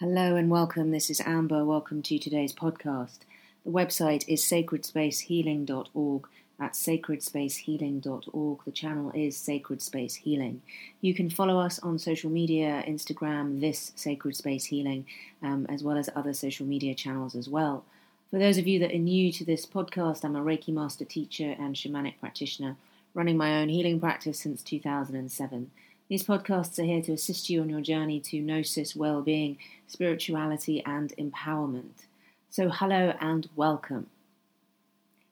Hello and welcome. This is Amber. Welcome to today's podcast. The website is sacredspacehealing.org. At sacredspacehealing.org. The channel is Sacred Space Healing. You can follow us on social media Instagram, this Sacred Space Healing, um, as well as other social media channels as well. For those of you that are new to this podcast, I'm a Reiki master teacher and shamanic practitioner, running my own healing practice since 2007. These podcasts are here to assist you on your journey to gnosis, well being, spirituality, and empowerment. So, hello and welcome.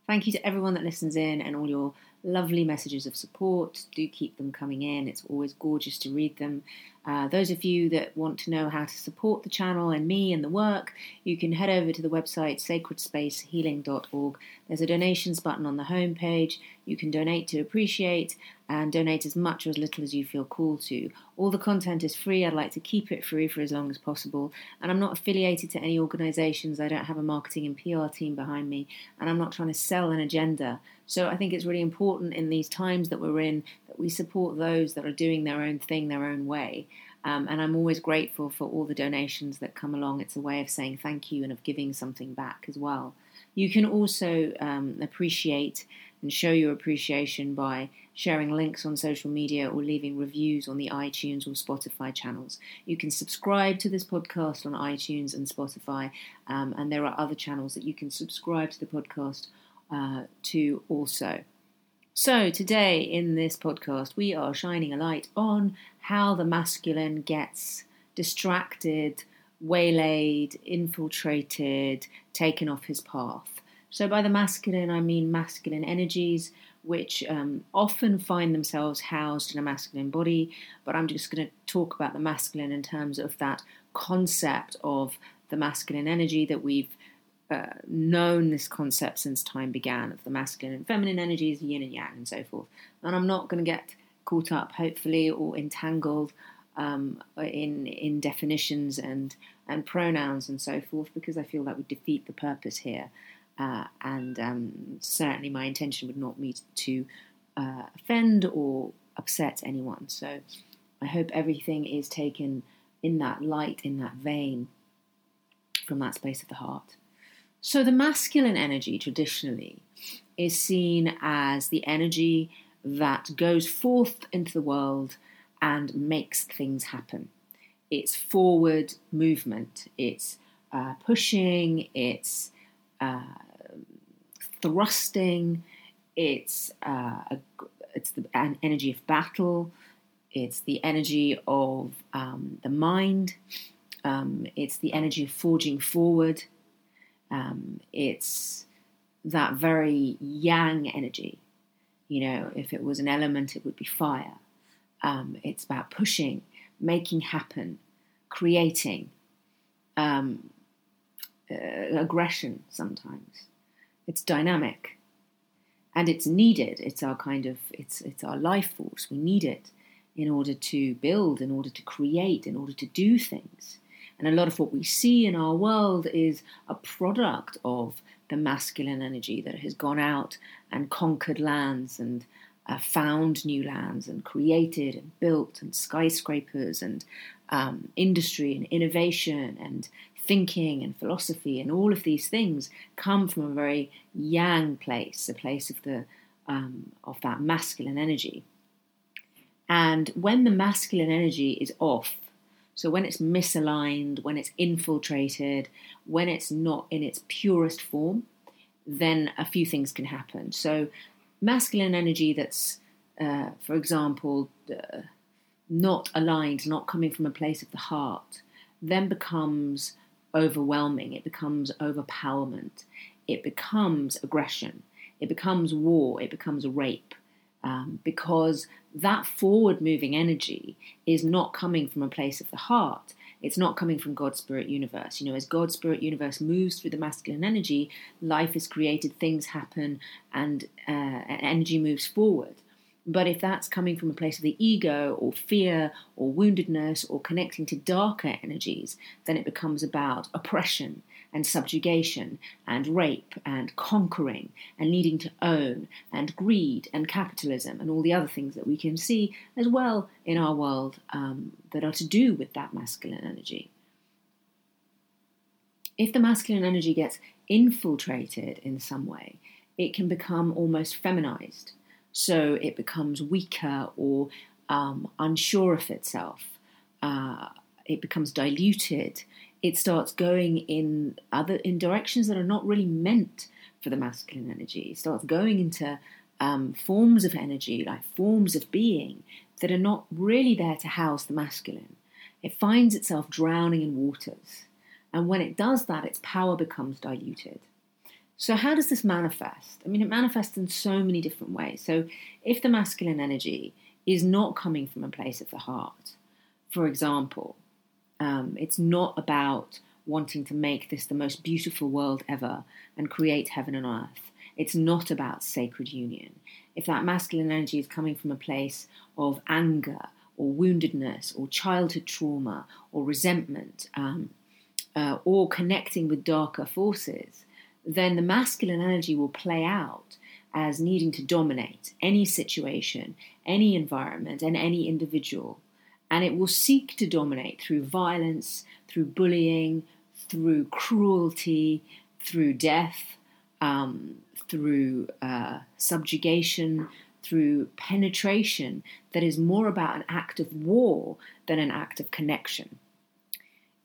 Thank you to everyone that listens in and all your lovely messages of support. Do keep them coming in, it's always gorgeous to read them. Uh, those of you that want to know how to support the channel and me and the work, you can head over to the website sacredspacehealing.org. There's a donations button on the home page. You can donate to appreciate and donate as much or as little as you feel called to. All the content is free. I'd like to keep it free for as long as possible. And I'm not affiliated to any organisations. I don't have a marketing and PR team behind me. And I'm not trying to sell an agenda. So I think it's really important in these times that we're in that we support those that are doing their own thing their own way. Um, and I'm always grateful for all the donations that come along. It's a way of saying thank you and of giving something back as well. You can also um, appreciate and show your appreciation by sharing links on social media or leaving reviews on the iTunes or Spotify channels. You can subscribe to this podcast on iTunes and Spotify, um, and there are other channels that you can subscribe to the podcast uh, to also. So, today in this podcast, we are shining a light on how the masculine gets distracted, waylaid, infiltrated, taken off his path. So, by the masculine, I mean masculine energies, which um, often find themselves housed in a masculine body. But I'm just going to talk about the masculine in terms of that concept of the masculine energy that we've uh, known this concept since time began of the masculine and feminine energies, yin and yang, and so forth. And I'm not going to get caught up, hopefully, or entangled um, in in definitions and and pronouns and so forth, because I feel that would defeat the purpose here. Uh, and um, certainly, my intention would not be to uh, offend or upset anyone. So, I hope everything is taken in that light, in that vein, from that space of the heart. So, the masculine energy traditionally is seen as the energy that goes forth into the world and makes things happen. It's forward movement, it's uh, pushing, it's uh, thrusting, it's, uh, a, it's the, an energy of battle, it's the energy of um, the mind, um, it's the energy of forging forward. Um, it's that very yang energy. You know, if it was an element, it would be fire. Um, it's about pushing, making happen, creating, um, uh, aggression sometimes. It's dynamic and it's needed. It's our kind of, it's, it's our life force. We need it in order to build, in order to create, in order to do things. And a lot of what we see in our world is a product of the masculine energy that has gone out and conquered lands and uh, found new lands and created and built and skyscrapers and um, industry and innovation and thinking and philosophy and all of these things come from a very yang place, a place of the um, of that masculine energy. And when the masculine energy is off, so when it's misaligned, when it's infiltrated, when it's not in its purest form, then a few things can happen. So masculine energy that's, uh, for example, uh, not aligned, not coming from a place of the heart, then becomes overwhelming. It becomes overpowerment. It becomes aggression. It becomes war. It becomes rape um, because that forward moving energy is not coming from a place of the heart. It's not coming from God's spirit universe. You know, as God's spirit universe moves through the masculine energy, life is created, things happen, and uh, energy moves forward. But if that's coming from a place of the ego or fear or woundedness or connecting to darker energies, then it becomes about oppression and subjugation and rape and conquering and needing to own and greed and capitalism and all the other things that we can see as well in our world um, that are to do with that masculine energy. if the masculine energy gets infiltrated in some way, it can become almost feminized. So it becomes weaker or um, unsure of itself. Uh, it becomes diluted. It starts going in other in directions that are not really meant for the masculine energy. It starts going into um, forms of energy, like forms of being that are not really there to house the masculine. It finds itself drowning in waters. And when it does that, its power becomes diluted. So, how does this manifest? I mean, it manifests in so many different ways. So, if the masculine energy is not coming from a place of the heart, for example, um, it's not about wanting to make this the most beautiful world ever and create heaven and earth. It's not about sacred union. If that masculine energy is coming from a place of anger or woundedness or childhood trauma or resentment um, uh, or connecting with darker forces, then the masculine energy will play out as needing to dominate any situation, any environment, and any individual. And it will seek to dominate through violence, through bullying, through cruelty, through death, um, through uh, subjugation, through penetration that is more about an act of war than an act of connection.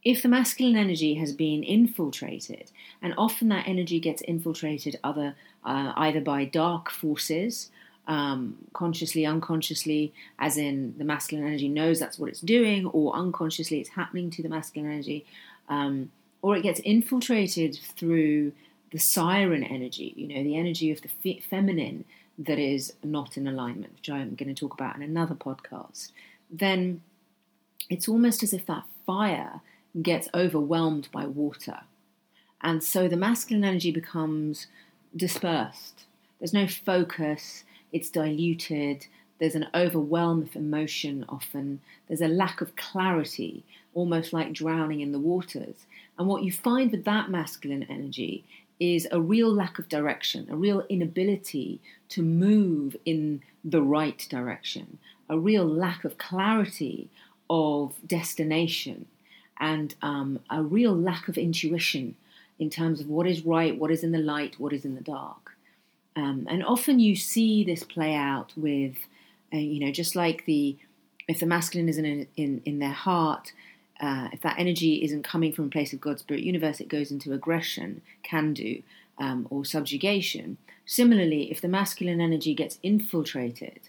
If the masculine energy has been infiltrated, and often that energy gets infiltrated other, uh, either by dark forces, um, consciously, unconsciously, as in the masculine energy knows that's what it's doing, or unconsciously it's happening to the masculine energy, um, or it gets infiltrated through the siren energy, you know, the energy of the fe- feminine that is not in alignment, which I'm going to talk about in another podcast, then it's almost as if that fire gets overwhelmed by water. And so the masculine energy becomes dispersed. There's no focus, it's diluted, there's an overwhelm of emotion often, there's a lack of clarity, almost like drowning in the waters. And what you find with that masculine energy is a real lack of direction, a real inability to move in the right direction, a real lack of clarity of destination and um, a real lack of intuition in terms of what is right, what is in the light, what is in the dark. Um, and often you see this play out with, uh, you know, just like the, if the masculine isn't in, in, in their heart, uh, if that energy isn't coming from a place of God, Spirit, Universe, it goes into aggression, can do, um, or subjugation. Similarly, if the masculine energy gets infiltrated,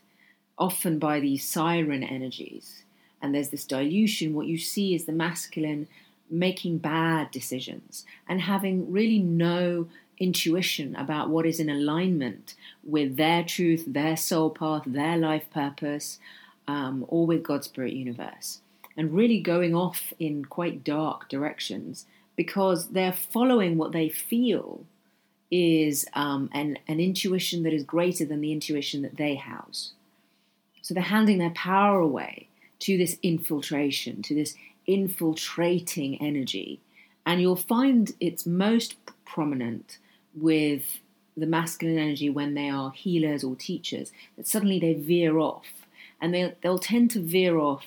often by these siren energies, and there's this dilution, what you see is the masculine making bad decisions and having really no intuition about what is in alignment with their truth, their soul path, their life purpose, um, or with God's spirit universe, and really going off in quite dark directions because they're following what they feel is um, an, an intuition that is greater than the intuition that they house. So they're handing their power away to this infiltration, to this infiltrating energy. And you'll find it's most prominent with the masculine energy when they are healers or teachers, that suddenly they veer off. And they'll, they'll tend to veer off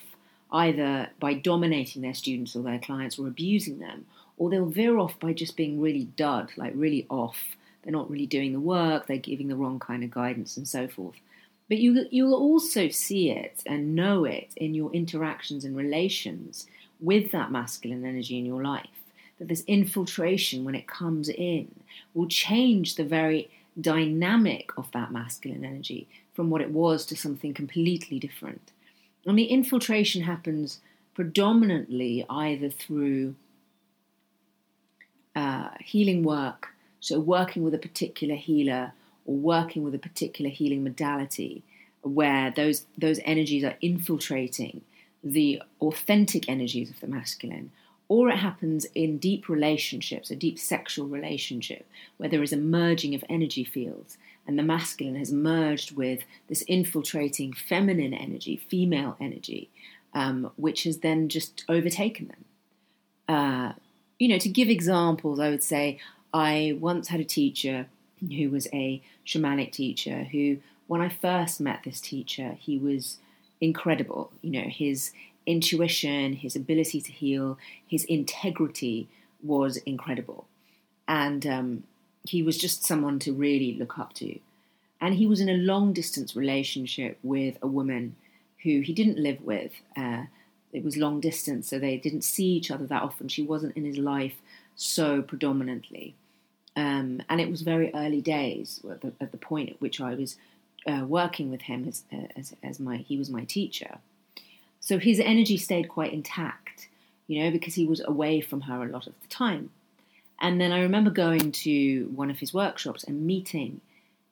either by dominating their students or their clients or abusing them, or they'll veer off by just being really dud, like really off. They're not really doing the work, they're giving the wrong kind of guidance and so forth. But you, you'll also see it and know it in your interactions and relations with that masculine energy in your life. That this infiltration, when it comes in, will change the very dynamic of that masculine energy from what it was to something completely different. And the infiltration happens predominantly either through uh, healing work, so working with a particular healer or working with a particular healing modality where those those energies are infiltrating the authentic energies of the masculine or it happens in deep relationships a deep sexual relationship where there is a merging of energy fields and the masculine has merged with this infiltrating feminine energy female energy um, which has then just overtaken them. Uh, you know to give examples i would say i once had a teacher who was a shamanic teacher who, when I first met this teacher, he was incredible. You know, his intuition, his ability to heal, his integrity was incredible. And um, he was just someone to really look up to. And he was in a long distance relationship with a woman who he didn't live with. Uh, it was long distance, so they didn't see each other that often. She wasn't in his life so predominantly. Um, and it was very early days at the, at the, point at which I was uh, working with him as, uh, as, as my he was my teacher. So his energy stayed quite intact, you know, because he was away from her a lot of the time. And then I remember going to one of his workshops and meeting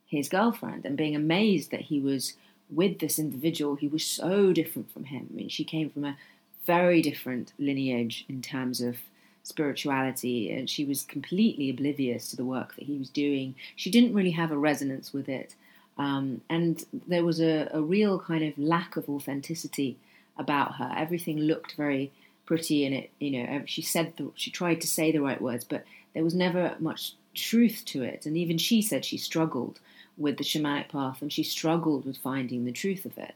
his girlfriend and being amazed that he was with this individual who was so different from him. I mean, she came from a very different lineage in terms of spirituality, and she was completely oblivious to the work that he was doing. She didn't really have a resonance with it. Um, and there was a, a, real kind of lack of authenticity about her. Everything looked very pretty, and it, you know, she said the, she tried to say the right words, but there was never much truth to it. And even she said she struggled with the shamanic path and she struggled with finding the truth of it.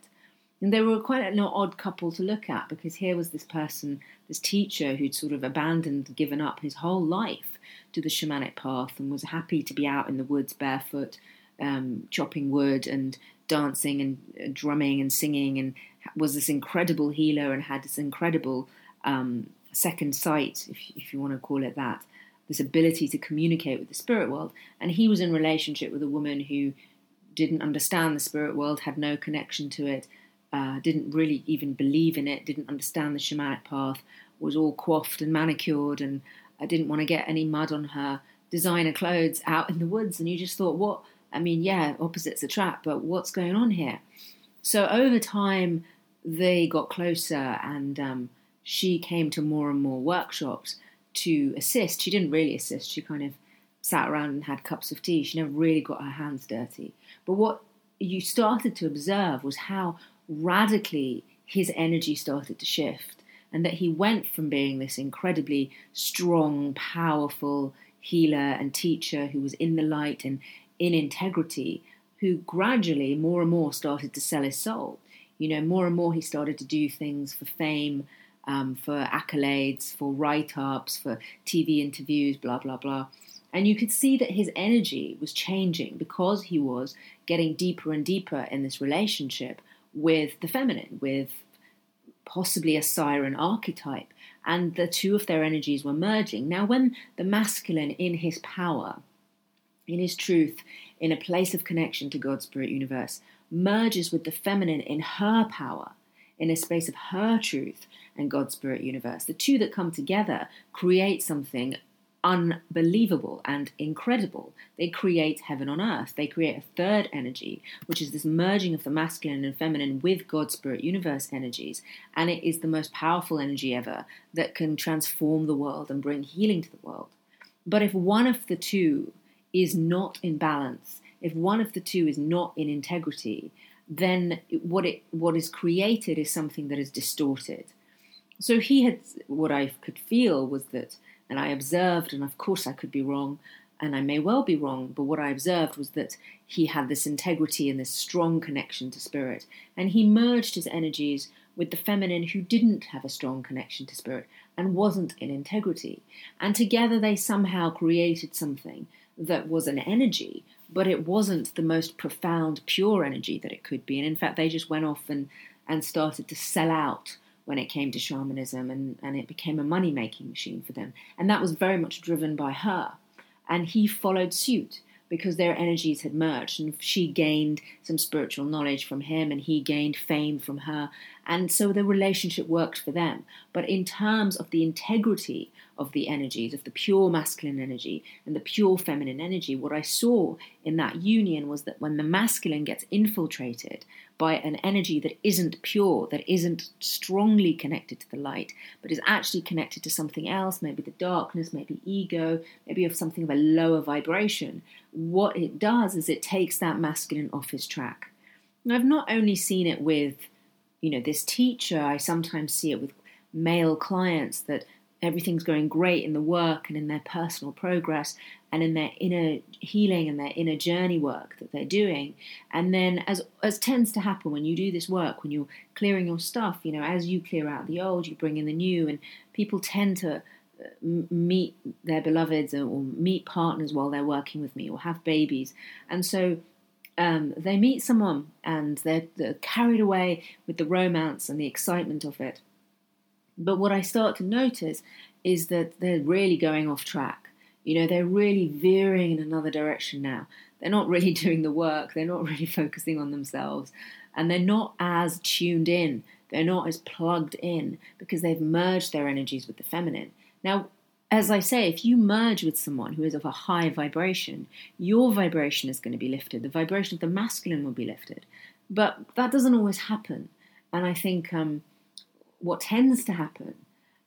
And they were quite an odd couple to look at because here was this person, this teacher who'd sort of abandoned, given up his whole life to the shamanic path and was happy to be out in the woods barefoot, um, chopping wood and dancing and uh, drumming and singing, and was this incredible healer and had this incredible um, second sight, if, if you want to call it that, this ability to communicate with the spirit world. And he was in relationship with a woman who didn't understand the spirit world, had no connection to it, uh, didn't really even believe in it, didn't understand the shamanic path, was all coiffed and manicured, and I didn't want to get any mud on her designer clothes out in the woods. And you just thought, what? I mean, yeah, opposites attract, but what's going on here? So over time, they got closer, and um, she came to more and more workshops to assist. She didn't really assist. She kind of sat around and had cups of tea. She never really got her hands dirty. But what you started to observe was how radically his energy started to shift, and that he went from being this incredibly strong, powerful healer and teacher who was in the light and in integrity, who gradually more and more started to sell his soul. You know, more and more he started to do things for fame, um, for accolades, for write ups, for TV interviews, blah, blah, blah. And you could see that his energy was changing because he was getting deeper and deeper in this relationship with the feminine, with possibly a siren archetype, and the two of their energies were merging. Now, when the masculine in his power, in his truth, in a place of connection to God's spirit universe, merges with the feminine in her power, in a space of her truth and God's spirit universe, the two that come together create something unbelievable and incredible. They create heaven on earth. They create a third energy, which is this merging of the masculine and feminine with God's spirit universe energies. And it is the most powerful energy ever that can transform the world and bring healing to the world. But if one of the two is not in balance, if one of the two is not in integrity, then what it what is created is something that is distorted. So he had what I could feel was that and I observed, and of course I could be wrong, and I may well be wrong, but what I observed was that he had this integrity and this strong connection to spirit, and he merged his energies with the feminine who didn't have a strong connection to spirit and wasn't in integrity. And together they somehow created something that was an energy, but it wasn't the most profound, pure energy that it could be. And in fact, they just went off and, and started to sell out when it came to shamanism and, and it became a money making machine for them. And that was very much driven by her. And he followed suit because their energies had merged and she gained some spiritual knowledge from him and he gained fame from her. And so the relationship worked for them. But in terms of the integrity of the energies, of the pure masculine energy and the pure feminine energy, what I saw in that union was that when the masculine gets infiltrated by an energy that isn't pure, that isn't strongly connected to the light, but is actually connected to something else, maybe the darkness, maybe ego, maybe of something of a lower vibration, what it does is it takes that masculine off his track. And I've not only seen it with, you know, this teacher, I sometimes see it with male clients that everything's going great in the work and in their personal progress and in their inner healing and their inner journey work that they're doing and then as as tends to happen when you do this work when you're clearing your stuff you know as you clear out the old you bring in the new and people tend to uh, meet their beloveds or meet partners while they're working with me or have babies. And so um, they meet someone and they're, they're carried away with the romance and the excitement of it. But what I start to notice is that they're really going off track. You know, they're really veering in another direction now. They're not really doing the work, they're not really focusing on themselves, and they're not as tuned in, they're not as plugged in because they've merged their energies with the feminine. Now, as I say, if you merge with someone who is of a high vibration, your vibration is going to be lifted. The vibration of the masculine will be lifted. But that doesn't always happen. And I think um, what tends to happen,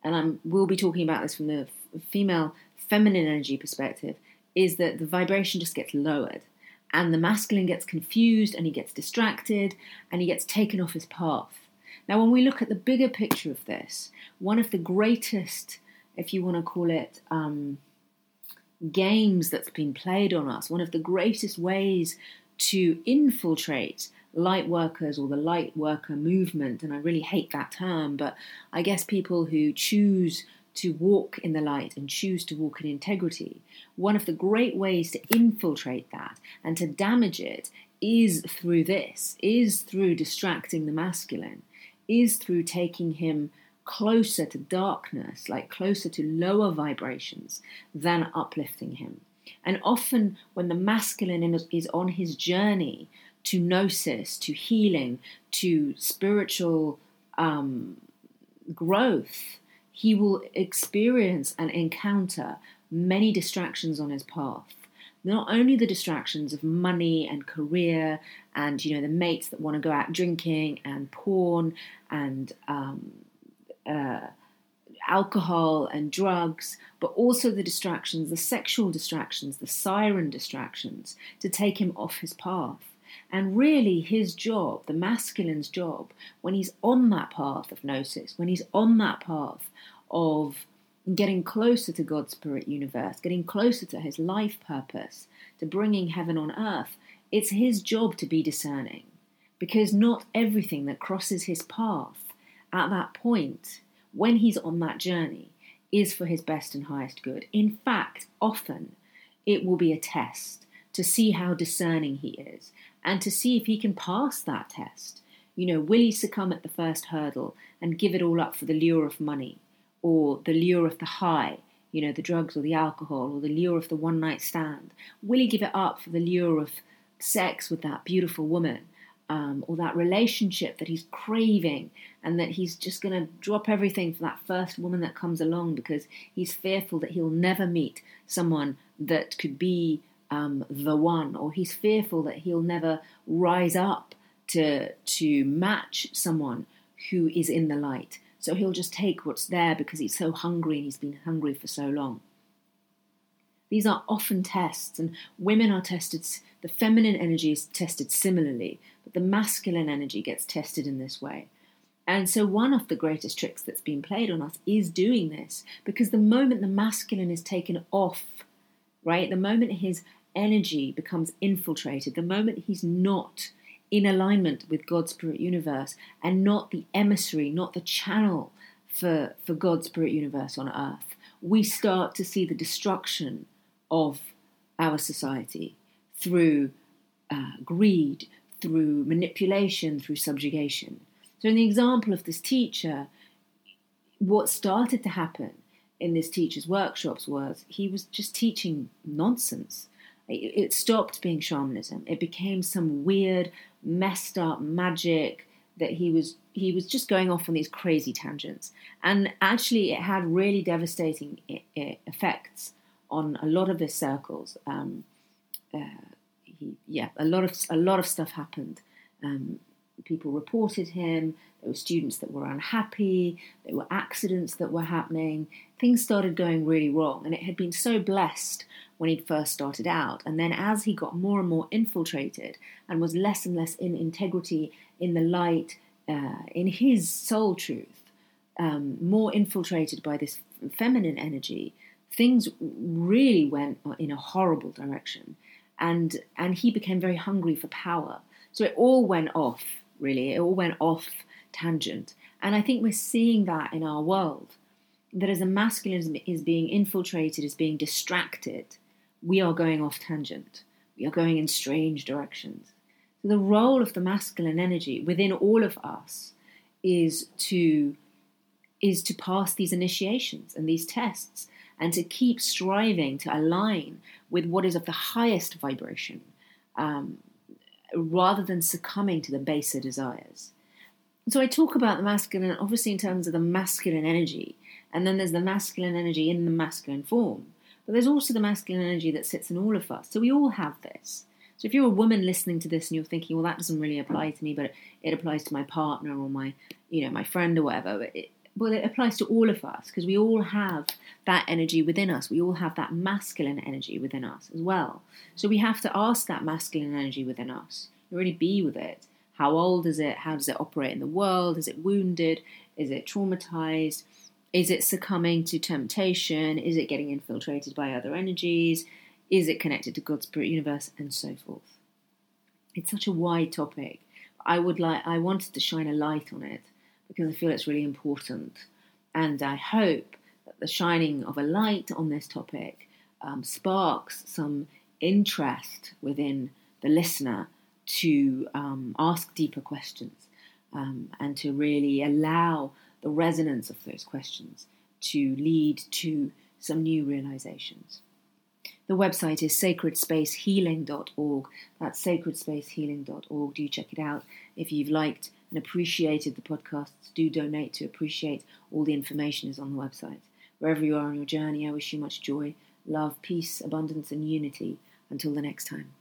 and I will be talking about this from the female feminine energy perspective, is that the vibration just gets lowered. And the masculine gets confused and he gets distracted and he gets taken off his path. Now, when we look at the bigger picture of this, one of the greatest if you want to call it, um, games that's been played on us. One of the greatest ways to infiltrate light workers or the light worker movement, and I really hate that term, but I guess people who choose to walk in the light and choose to walk in integrity, one of the great ways to infiltrate that and to damage it is through this, is through distracting the masculine, is through taking him closer to darkness, like closer to lower vibrations, than uplifting him. And often, when the masculine is on his journey to gnosis, to healing, to spiritual um, growth, he will experience and encounter many distractions on his path. Not only the distractions of money and career and you know the mates that want to go out drinking and porn and um, uh, alcohol and drugs, but also the distractions, the sexual distractions, the siren distractions, to take him off his path. And really, his job, the masculine's job, when he's on that path of gnosis, when he's on that path of getting closer to God's spirit universe, getting closer to his life purpose, to bringing heaven on earth, it's his job to be discerning. Because not everything that crosses his path at that point, when he's on that journey, is for his best and highest good. In fact, often it will be a test to see how discerning he is and to see if he can pass that test. You know, will he succumb at the first hurdle and give it all up for the lure of money or the lure of the high, you know, the drugs or the alcohol or the lure of the one night stand? Will he give it up for the lure of sex with that beautiful woman? Um, or that relationship that he's craving, and that he's just going to drop everything for that first woman that comes along because he's fearful that he'll never meet someone that could be um, the one, or he's fearful that he'll never rise up to to match someone who is in the light. So he'll just take what's there because he's so hungry and he's been hungry for so long. These are often tests, and women are tested, the feminine energy is tested similarly, the masculine energy gets tested in this way. And so, one of the greatest tricks that's been played on us is doing this because the moment the masculine is taken off, right, the moment his energy becomes infiltrated, the moment he's not in alignment with God's spirit universe and not the emissary, not the channel for, for God's spirit universe on earth, we start to see the destruction of our society through uh, greed, through manipulation, through subjugation. So, in the example of this teacher, what started to happen in this teacher's workshops was he was just teaching nonsense. It stopped being shamanism. It became some weird, messed up magic that he was he was just going off on these crazy tangents. And actually, it had really devastating effects on a lot of his circles. Um, uh, he, yeah, a lot of a lot of stuff happened. Um, people reported him. There were students that were unhappy. There were accidents that were happening. Things started going really wrong, and it had been so blessed when he'd first started out. And then, as he got more and more infiltrated and was less and less in integrity, in the light, uh, in his soul truth, um, more infiltrated by this feminine energy, things really went in a horrible direction. And, and he became very hungry for power. So it all went off, really. It all went off tangent. And I think we're seeing that in our world. that as the masculine is being infiltrated, is being distracted, we are going off tangent. We are going in strange directions. So the role of the masculine energy within all of us is to is to pass these initiations and these tests and to keep striving to align with what is of the highest vibration um, rather than succumbing to the baser desires. So I talk about the masculine, obviously, in terms of the masculine energy, and then there's the masculine energy in the masculine form. But there's also the masculine energy that sits in all of us. So we all have this. So if you're a woman listening to this and you're thinking, well, that doesn't really apply to me, but it applies to my partner or my, you know, my friend or whatever, it, well, it applies to all of us because we all have that energy within us. We all have that masculine energy within us as well. So we have to ask that masculine energy within us, really be with it. How old is it? How does it operate in the world? Is it wounded? Is it traumatized? Is it succumbing to temptation? Is it getting infiltrated by other energies? Is it connected to God's spirit universe? And so forth. It's such a wide topic. I would like I wanted to shine a light on it because I feel it's really important. And I hope that the shining of a light on this topic um, sparks some interest within the listener to um, ask deeper questions um, and to really allow the resonance of those questions to lead to some new realizations. The website is sacredspacehealing.org. That's sacredspacehealing.org. Do check it out. If you've liked and appreciated the podcasts, do donate to appreciate. All the information is on the website. Wherever you are on your journey, I wish you much joy, love, peace, abundance, and unity. Until the next time.